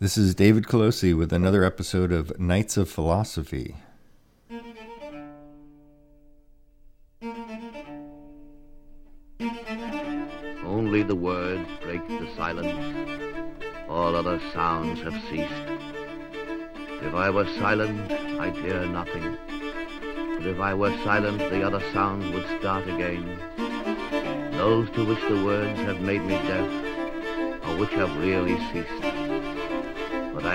This is David Colosi with another episode of Nights of Philosophy. Only the word breaks the silence. All other sounds have ceased. If I were silent, I'd hear nothing. But if I were silent, the other sounds would start again. Those to which the words have made me deaf, or which have really ceased.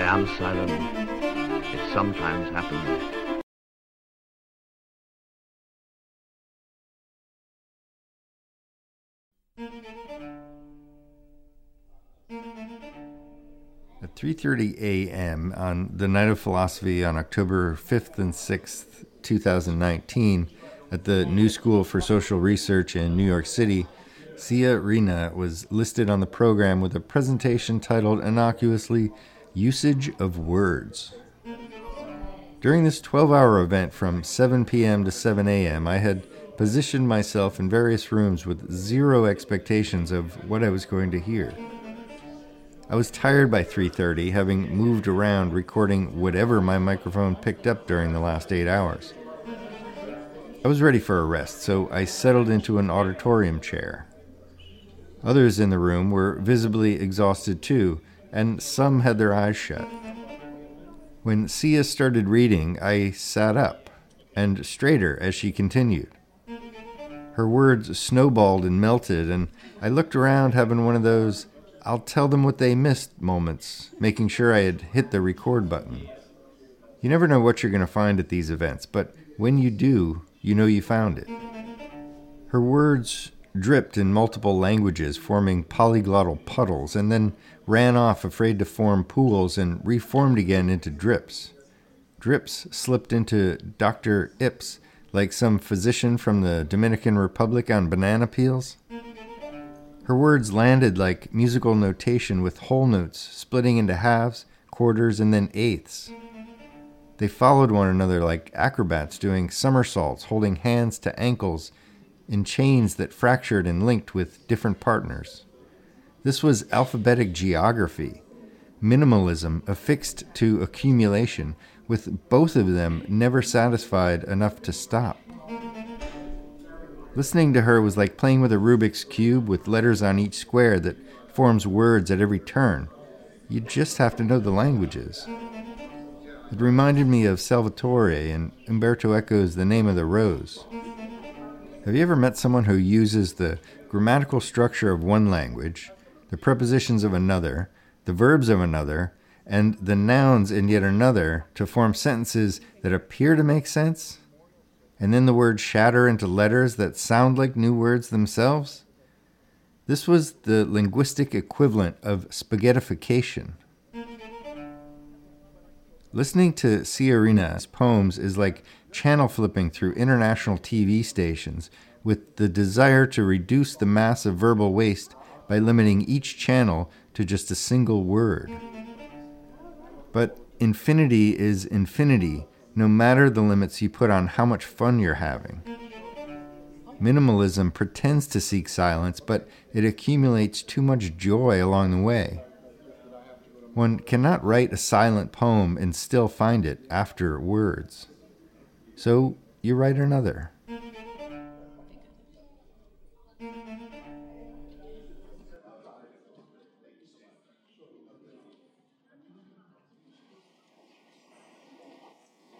Am silent. It sometimes happens. At 3:30 a.m. on the Night of Philosophy on October 5th and 6th, 2019, at the New School for Social Research in New York City, Cia Rinne was listed on the program with a presentation titled innocuously Usage of Words. During this 12 hour event from 7 p.m. to 7 a.m., I had positioned myself in various rooms with zero expectations of what I was going to hear. I was tired by 3:30 having moved around recording whatever my microphone picked up during the last 8 hours. I was ready for a rest, so I settled into an auditorium chair. Others in the room were visibly exhausted too, and some had their eyes shut. When Cia started reading, I sat up and straighter as she continued. Her words snowballed and melted, and I looked around having one of those I'll tell them what they missed moments, making sure I had hit the record button. You never know what you're going to find at these events, but when you do, you know you found it. Her words dripped in multiple languages, forming polyglottal puddles, and then ran off, afraid to form pools, and reformed again into drips. Drips slipped into Dr. Ips, like some physician from the Dominican Republic on banana peels. Her words landed like musical notation with whole notes splitting into halves, quarters, and then eighths. They followed one another like acrobats doing somersaults, holding hands to ankles in chains that fractured and linked with different partners. This was alphabetic geography, minimalism affixed to accumulation, with both of them never satisfied enough to stop. Listening to her was like playing with a Rubik's Cube with letters on each square that forms words at every turn. You just have to know the languages. It reminded me of Salvatore and Umberto Eco's The Name of the Rose. Have you ever met someone who uses the grammatical structure of one language, the prepositions of another, the verbs of another, and the nouns in yet another to form sentences that appear to make sense? and then the words shatter into letters that sound like new words themselves? This was the linguistic equivalent of spaghettification. Listening to Cia Rinne's poems is like channel flipping through international TV stations with the desire to reduce the mass of verbal waste by limiting each channel to just a single word. But infinity is infinity no matter the limits you put on how much fun you're having. Minimalism pretends to seek silence, but it accumulates too much joy along the way. One cannot write a silent poem and still find it after words. So you write another.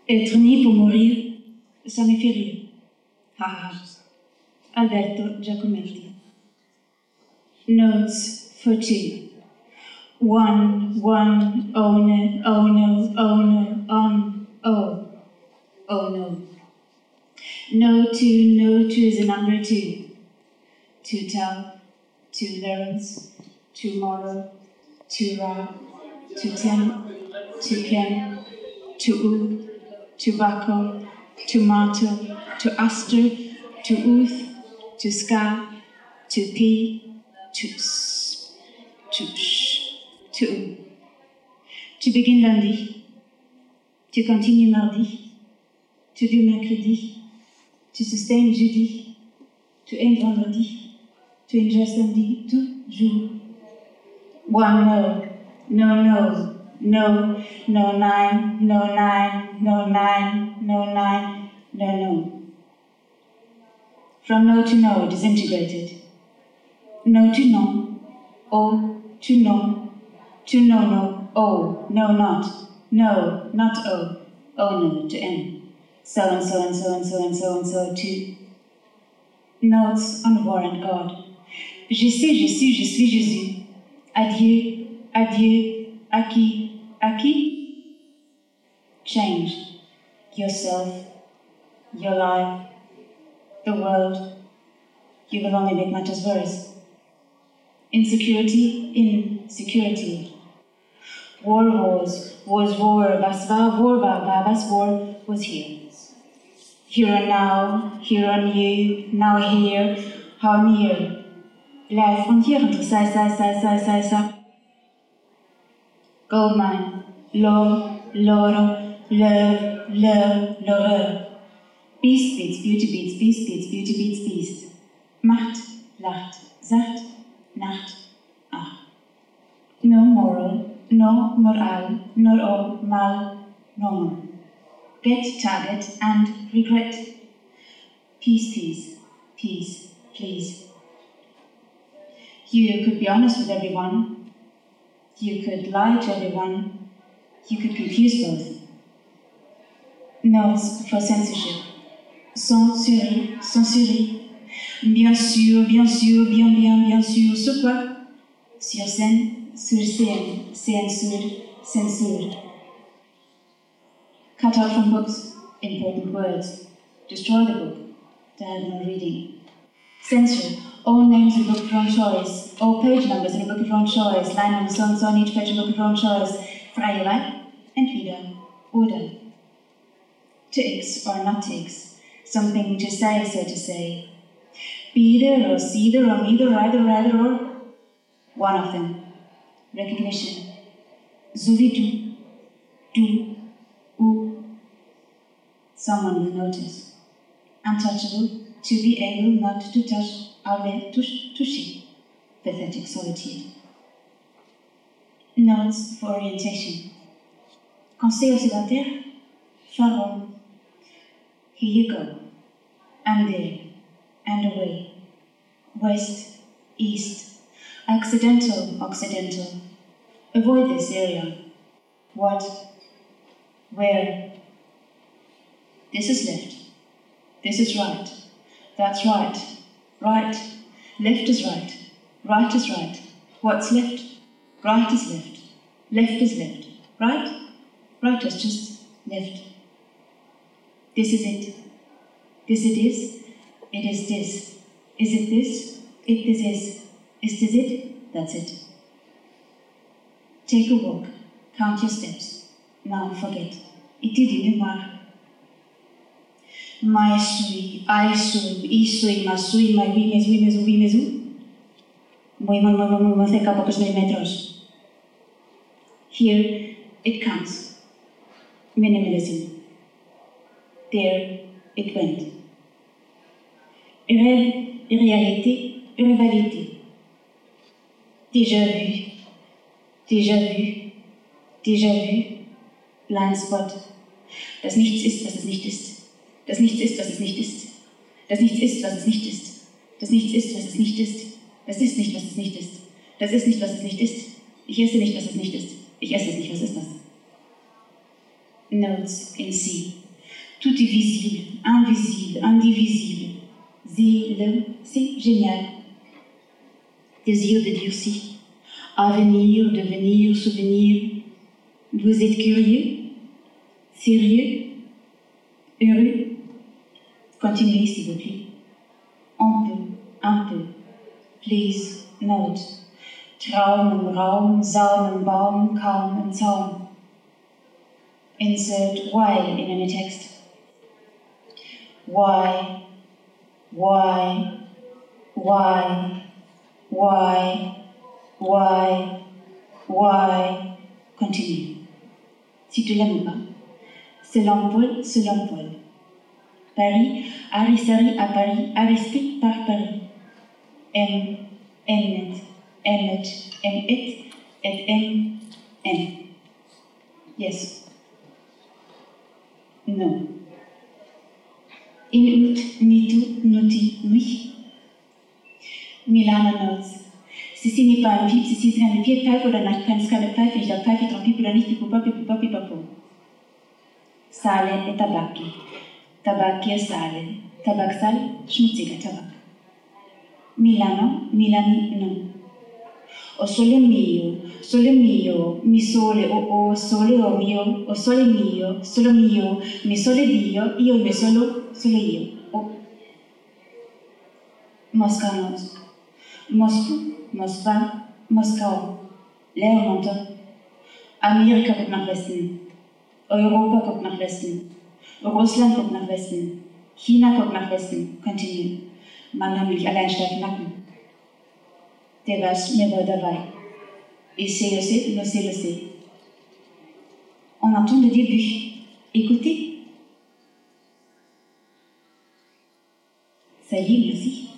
Être né pour mourir, ça me fait ah, rire. Ha ha. Alberto Giacometti. Notes for two. One, one, oh no, oh no, oh no, on, oh, oh no. No two, no two is a number two. To tell, to learns, tomorrow, to ra, to ten, to ken, to oo, tobacco, tomato, to to aster, to ooth, to ska, to pee, to s, to sh, to oo. Tu begins lundi, to continue mardi, to do mercredi, to sustain jeudi, to end vendredi, to enjoy samedi, toujours. One no, no no, no, no nine, no nine, no nine, no nine, no no. From no to no disintegrated. No to no, O to no, to no no, O, no not, no, not O, O no to N. So and so and so and so and so and so to. Notes on War and God. Je sais, je suis, je suis Jésus. Adieu, adieu, à qui. Change yourself, your life, the world. You will only make matters worse. Insecurity insecurity. War was, was war, was war, war war, was war was here. Here and now, here and you, now here, how near. La frontière entre ça, ça, ça, ça, ça, ça. Gold mine, l'or, l'oro, love, love, l'horreur. Beast beats, beauty beats, beast beats, beauty beats, beast. Macht, lacht, sacht, nacht, ach. No moral, no moral, nor all mal, no more. Get target and regret. Peace, peace, peace, please. You could be honest with everyone. You could lie to everyone. You could confuse both. Notes for censorship. Censurer, censurer. Bien sûr, bien sûr, bien, bien, bien sûr. Sur quoi Sur scène, sur scène, scène sur, censure. Cut out from books important words. Destroy the book no reading. Censure all names in book of your own choice, all page numbers in a book of your own choice, line numbers so and so on each page in book of your own choice. Freie Wahl, entweder, oder. Ticks or not ticks, something to say, so to say. Be there or see there or neither, either, either, or one of them. Recognition. Zuvidu, do, u. Someone will notice. Untouchable, to be able not to touch, aller touch, toucher. Pathetic solitude. Notes for orientation. Conseil occidentaire, pharaon. Here you go. And there, and away. West, east, accidental, occidental. Avoid this area. What? Where? This is left. This is right. That's right. Right. Left is right. Right is right. What's left? Right is left. Left is left. Right? Is just left. This is it. This it is. It is this. Is it this? It this is. Is this it? That's it. Take a walk. Count your steps. Now forget. Étudiez mémoire. My sui, I sui, I sui, ma sui, ma vi, u. Muy, muy, muy, muy, muy cerca, pocos milímetros. Here it comes. Minimalism. There it went. Rêve, réalité, rivalité. Déjà vu, déjà vu, déjà vu, blind spot. Das Nichts ist, was es nicht ist. Das Nichts ist, was es nicht ist. Das Nichts ist, was es nicht ist. Das Nichts ist, was es nicht ist. Das ist nicht, was es nicht ist. Das ist nicht, was es nicht ist. Ich esse nicht, was es nicht ist. Ich esse es nicht, was ist das? Notes in C. Tout est visible, invisible, indivisible. C'est génial. Désir de durci. Avenir, devenir, souvenir. Vous êtes curieux? Sérieux? Heureux? Continuez, s'il vous plaît. Un peu, un peu. Please, note. Traum im Raum, Saum im Baum, kaum im Zaum. Insert why in any text. Why, why, why, why, why, why. Continue. Si tu l'aimes pas. Selon Paul, selon Paul. Paris, Arisari à Paris, Aristi par Paris. M, Mnet, Mnet, et M, M. Yes. nu. Ili ni tu, nu ti, nui. Milana knows. Sisi ni pa pip, sisi sika ni pie paipo da na kanska Pfeife, ich ja Pfeife tron pipo da ni pipo papi pipo papi papo. Sale et tabaki. Tabaki e sale. Tabak sale, schmutziger Tabak. Milano, Milani, no. O sole mio, sole mio, mi sole, o o sole o mio, o sole mio, solo mio, mi sole Dio, io mi solo, solo io. O. Mosca knows. Moscou, Moskva, Moskau. Leer runter. Amerika guckt nach Westen. Europa guckt nach Westen. Russland guckt nach Westen. China guckt nach Westen. Continue. Manchmal will ich allein steifen Nacken. deres leverderej. Et le On entend le début. Écoutez. Ça lit aussi.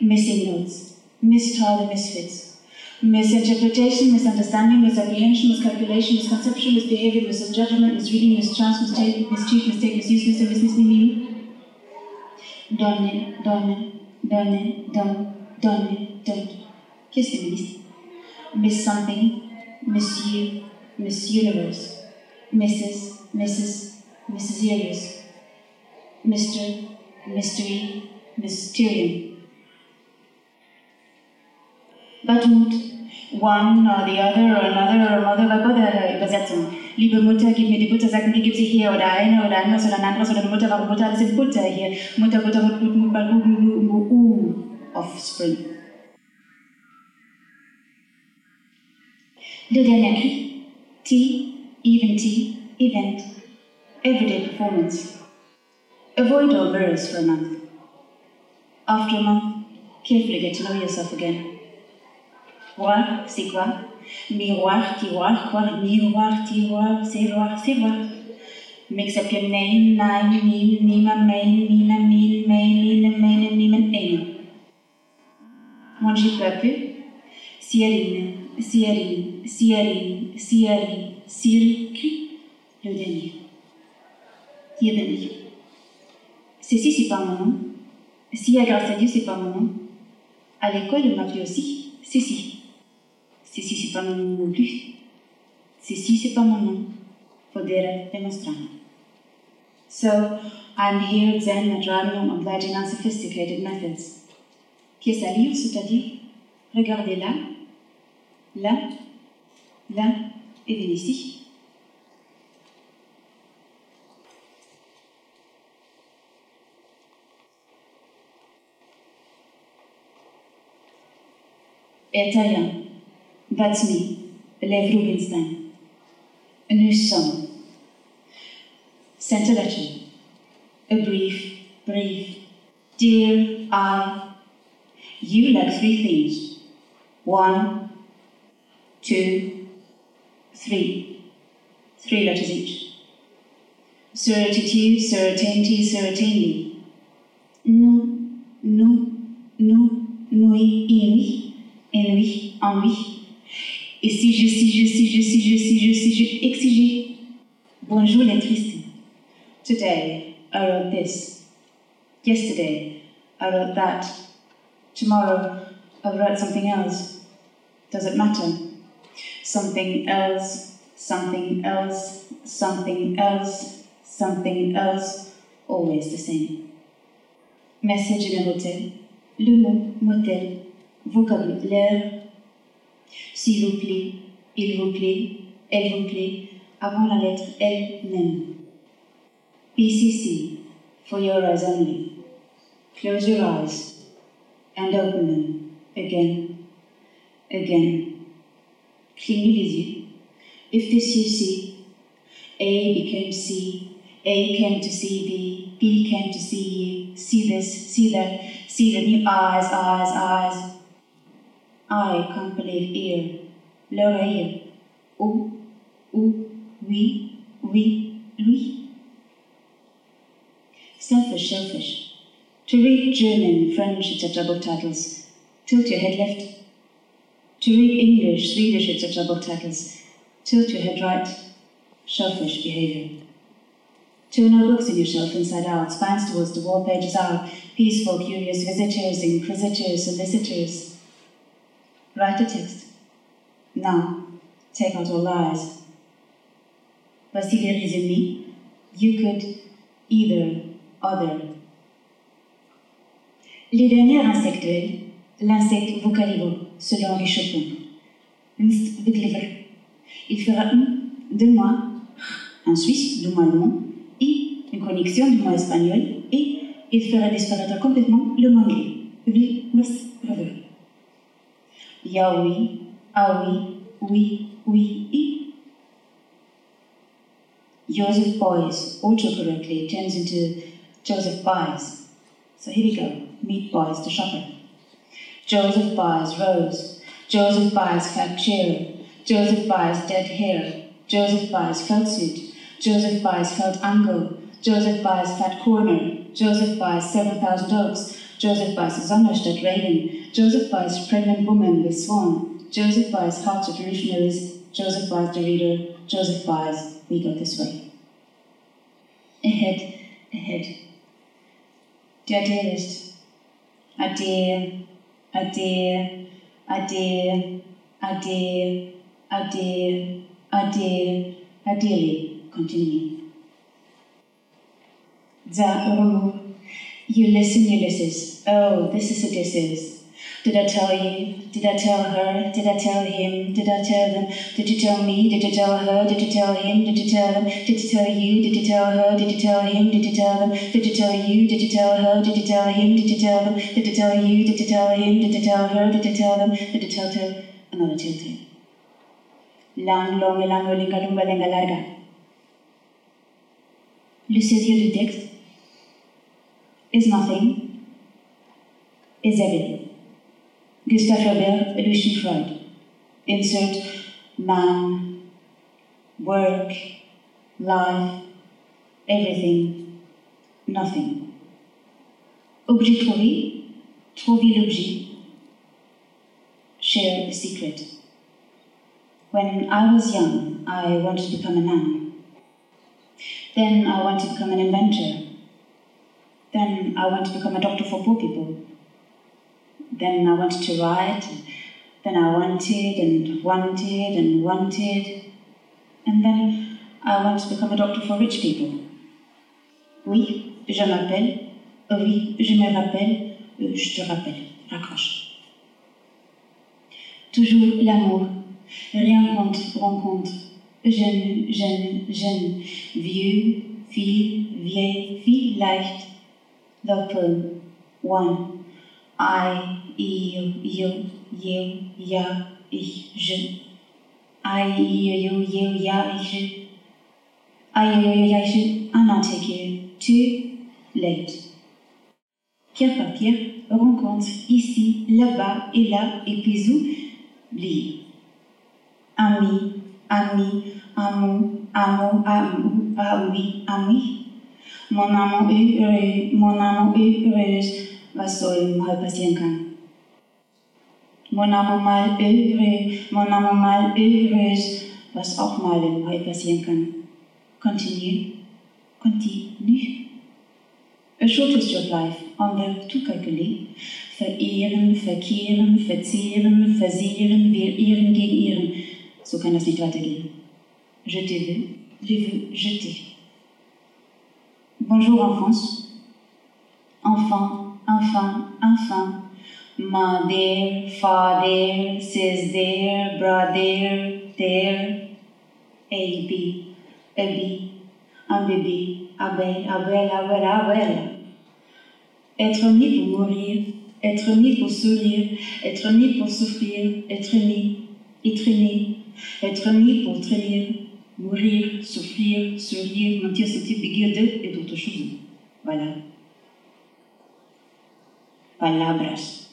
Missing notes, mistitled misfits, misinterpretation, misunderstanding, misapprehension, miscalculation, misconception, misbehavior, misjudgment, misreading, mistrust, mistake, mistreat, mistake, misuse, misservice, mismeaning. Donne, donne, donne, donne, donne. Donne. Qu'est-ce que c'est Miss something, Monsieur, Miss Universe, Mrs., Mrs., Mrs. Universe, Mr., Mystery, Mysterium. But one or the other or another or mother war Butter Übersetzung. Liebe Mutter, gib mir die Butter, sag mir, gib sie hier oder eine oder anderes oder ein anderes oder Mutter, warum Butter, alles ist Butter hier. Mutter, Butter, Mut, Mut, Mut, Mut, Mut, Mut, Mut, Offspring. Dernier cri. T, even T, event, everyday performance. Avoid all mirrors for a month. After a month, carefully get to know yourself again. Voir, c'est quoi Miroir, tiroir, quoi Miroir, tiroir, c'est voir. Mix up your name, nine, name, nima, main, nina, min, main, nina, main, niman, ain. Manger peu à peu. Sierine, Sierine, Sierine, Sierine, Siri, cri, le dernier. Hier bin ich. Ceci, c'est pas mon nom. Si, grâce à Dieu, c'est pas mon nom. À l'école, on m'appelait aussi Cécile. Ceci, c'est pas mon nom non plus. Ceci, c'est pas mon nom. Podere demonstrare. So, I'm here at Zen at Radium obliging unsophisticated methods. Qu'est-ce à lire, c'est-à-dire regardez là, là, et venez ici. Italien. That's me, Lev Rubinstein. Song. Sent a letter. A brief, brief. Dear I, you like three things. One, two, three. Three letters each. Certitude, certainty, certainly. Nous, nous, nous, nous, inui, si je, si je, si je, si je, exiger. Bonjour les tristes. Today I wrote this. Yesterday I wrote that. Tomorrow I'll write something else. Does it matter? Something else, something else, something else, something else, always the same. Message numéroté. Le mot, motel, vocabulaire, s'il vous plaît, il vous plaît, elle vous plaît, avant la lettre L même. PCC, for your eyes only. Close your eyes and open them again, again. If this you see, A became C, A came to see B, B came to see you, see this, see that, see the new eyes, eyes, eyes, I can't believe ear. L'oreille. Ou, ou, oui, oui, lui. Selfish, selfish. To read German, French, etc. book titles, tilt your head left. To read English, Swedish, etc. book titles, Tilt your head right. Shellfish behavior. Turn our books in your shelf inside out. Spines towards the wall pages out. Peaceful, curious visitors, inquisitors, solicitors. Write a text. Now, take out all lies. Voici les résumés. You could either, other. Les dernières insectuelles, l'insecte vocalivo, selon les Chopin. Il fera un, deux mois, un Suisse, deux mois allemand, et une connexion du mot espagnol, et il fera disparaître complètement le anglais. Ya oui, ah oui, oui, oui, et Joseph Boys autocorrectly turns into Joseph Buys. So here we go. Meet Boys the shopper. Joseph buys rose. Joseph buys fat chair. Joseph buys dead hair. Joseph buys felt suit. Joseph buys felt angle. Joseph buys fat corner. Joseph buys 7,000 oaks. Joseph buys a Sommerstadt raven. Joseph buys pregnant woman with swan. Joseph buys hearts of revolutionaries. Joseph buys the reader. Joseph buys we go this way. Ahead, ahead. Dear dearest, a dear, a dear, a dear, a dear, a dear, a dear, a dearly, continue. Oromo, Ulysses, uh, Ulysses, oh, this is Odysseus. Did I tell you? Did I tell her? Did I tell him? Did I tell them? Did you tell me? Did you tell her? Did you tell him? Did you tell them? Did you tell you? Did you tell her? Did you tell him? Did you tell them? Did you tell you? Did you tell her? Did you tell him? Did you tell them? Did you tell you? Did you tell him? Did you tell her? Did you tell them? Did you tell her? Another telltale. Lang, long, lang, linga, lunga, lenga, larga. Le saisir du texte is nothing, is everything. Gustav Flaubert, Lucian Freud. Insert man, work, life, everything, nothing. Objet trouvé, trouver l'objet, share the secret. When I was young, I wanted to become a nun. Then I wanted to become an inventor. Then I wanted to become a doctor for poor people. Then I wanted to write. Then I wanted and wanted and wanted. And then I wanted to become a doctor for rich people. Oui, je m'appelle. Oui, je me rappelle. Euh, je te rappelle. Raccroche. Toujours l'amour. Rien contre, rencontre. Jeune, jeune, jeune. Vieux, fille, vieille, fille, leicht. L'open. One. I, eu, eu, eu, ja, ich, je. I, you, you, you, ja, ich, je. I, you, you, ich, je. Unarticulate. Too late. Pierre par rencontre ici, là-bas et là, et puis oublie. Ami, ami, amour, amour, amour, ah oui, ami. Mon amour heureux, mon amour heureuse, was soll mal passieren kann. Mon amour mal heureux, mon amour mal heureuse, was auch mal passieren kann. Continue, continue. A short life, onder tout calculer. Verehren, verkehren, verzehren, versieren, wir ihren gegen ihren. So kann das nicht weitergehen. Je t'ai vu, j'ai vu, je t'ai. Bonjour enfance. Enfant, enfant, enfant. Ma there, father, sis there, brother, there. A, B, a B, un bébé, abeille, abeille, abeille, abeille. Être né pour mourir, être né pour sourire, être né pour souffrir, être né, être né, être né pour trahir, mourir, souffrir, sourire, mentir, ce type de et d'autres choses. Voilà. Palabras,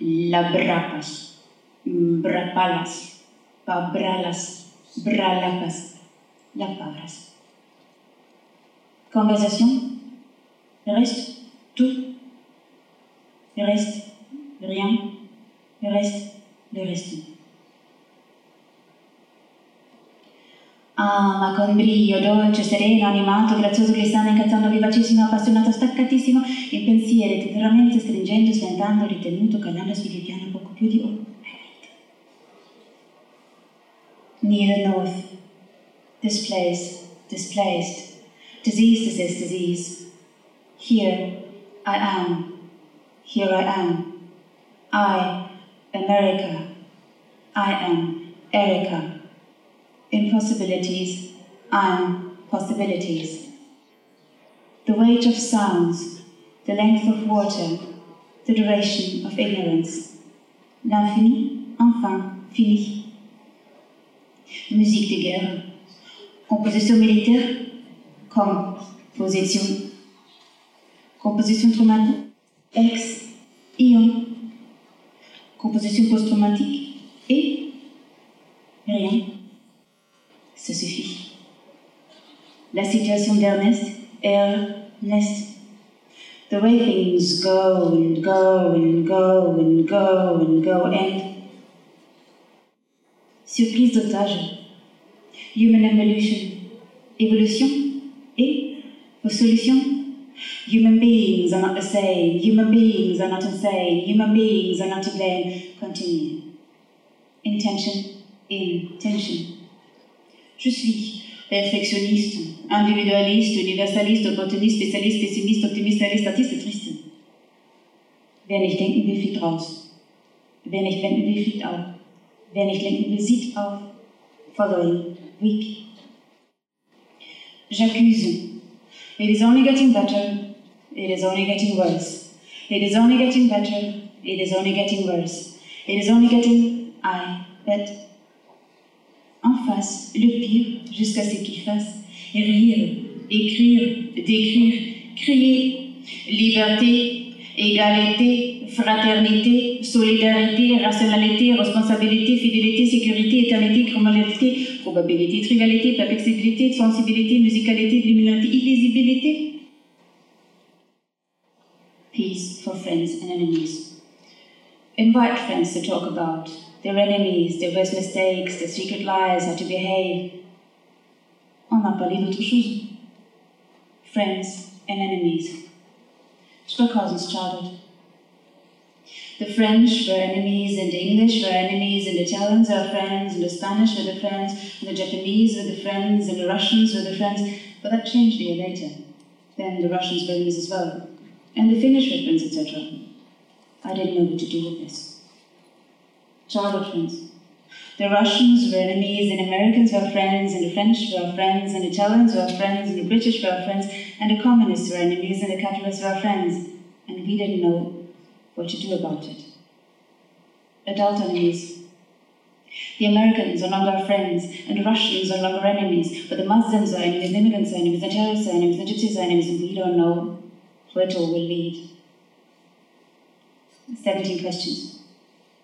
labrapas, brapalas, pabralas, bralapas, lapabras. Conversation, reste tout, reste rien, reste le reste. Ah, ma con brio dolce, sereno, animato, grazioso, glissando, incazzando, vivacissimo, appassionato, staccatissimo, il pensiero teneramente stringendo, sventando, ritenuto, calando sul piano poco più di oh, Near the north, displaced, displaced, disease, disease, disease. Here I am, here I am. I, America, I am Erica impossibilities and possibilities. The weight of sounds, the length of water, the duration of ignorance. L'infini, enfin, fini. Musique de guerre. Composition militaire, composition. Composition traumatique, ex, ion. Composition post-traumatique, et rien. Ça suffit. La situation d'Ernest, Ernest. The way things go and go and go and go and go and. Surprise d'otage. Human evolution. Évolution et vos. Human beings are not the same. Human beings are not insane. Human beings are not to blame. Continue. Intention, intention. Je suis perfectionniste, individualiste, universaliste, opportuniste, spécialiste, pessimiste, optimiste, realiste, artiste, triste. Wer nicht denken will, fliegt raus. Wer nicht denken will, fliegt auf. Wer nicht denken will, sieht auf. Following, weak. J'accuse. It is only getting better. It is only getting worse. It is only getting better. It is only getting worse. It is only getting. I bet le pire jusqu'à ce qu'il fasse, rire, écrire, décrire, crier, liberté, égalité, fraternité, solidarité, rationalité, responsabilité, fidélité, sécurité, éternité, criminalité, probabilité, trivialité, perplexibilité, sensibilité, musicalité, luminosité, illisibilité. Peace for friends and enemies. Invite friends to talk about their enemies, their worst mistakes, their secret lies, how to behave. On a parlé d'autre chose. Friends and enemies. Stockhausen's childhood. The French were enemies, and the English were enemies, and the Italians were friends, and the Spanish were the friends, and the Japanese were the friends, and the Russians were the friends. But that changed a year later. Then the Russians were enemies as well, and the Finnish were friends, etc. I didn't know what to do with this friends. The Russians were enemies, and Americans were friends, and the French were friends, and the Italians were friends, and the British were friends, and the communists were enemies, and the capitalists were friends. And we didn't know what to do about it. Adult enemies. The Americans are not our friends, and the Russians are not our enemies, but the Muslims are enemies, the immigrants are enemies, the terrorists are enemies, the gypsies are enemies, and we don't know where it all will lead. 17 questions.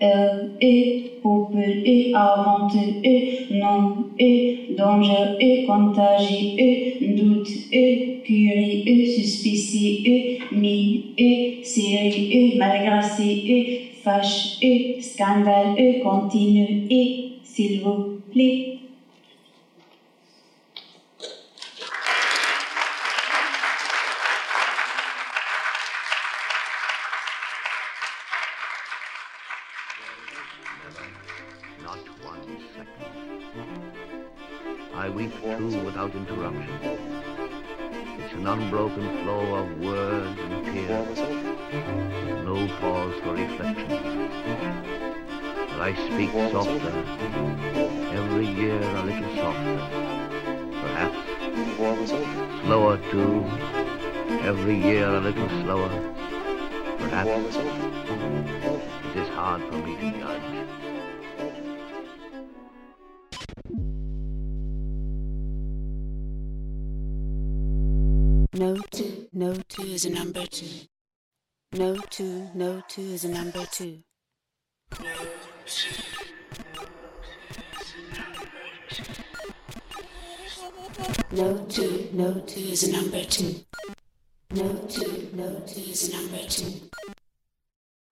et It's always the others. Immer die anderen. C'est toujours les autres qui sont. Femme et amant et talentueux et joie et courage et mystère et euh, et peuple et aventure et nom et danger et contagie et doute et curie et suspicieux et mi et série et malgracé et fâche et scandale et continue et s'il vous plaît no pause for reflection. But I speak softer, every year a little softer, perhaps slower too, every year a little slower, perhaps it is hard for me to judge. No two, no two is a number two. No two, no two is a number two. No two, no two is a number two.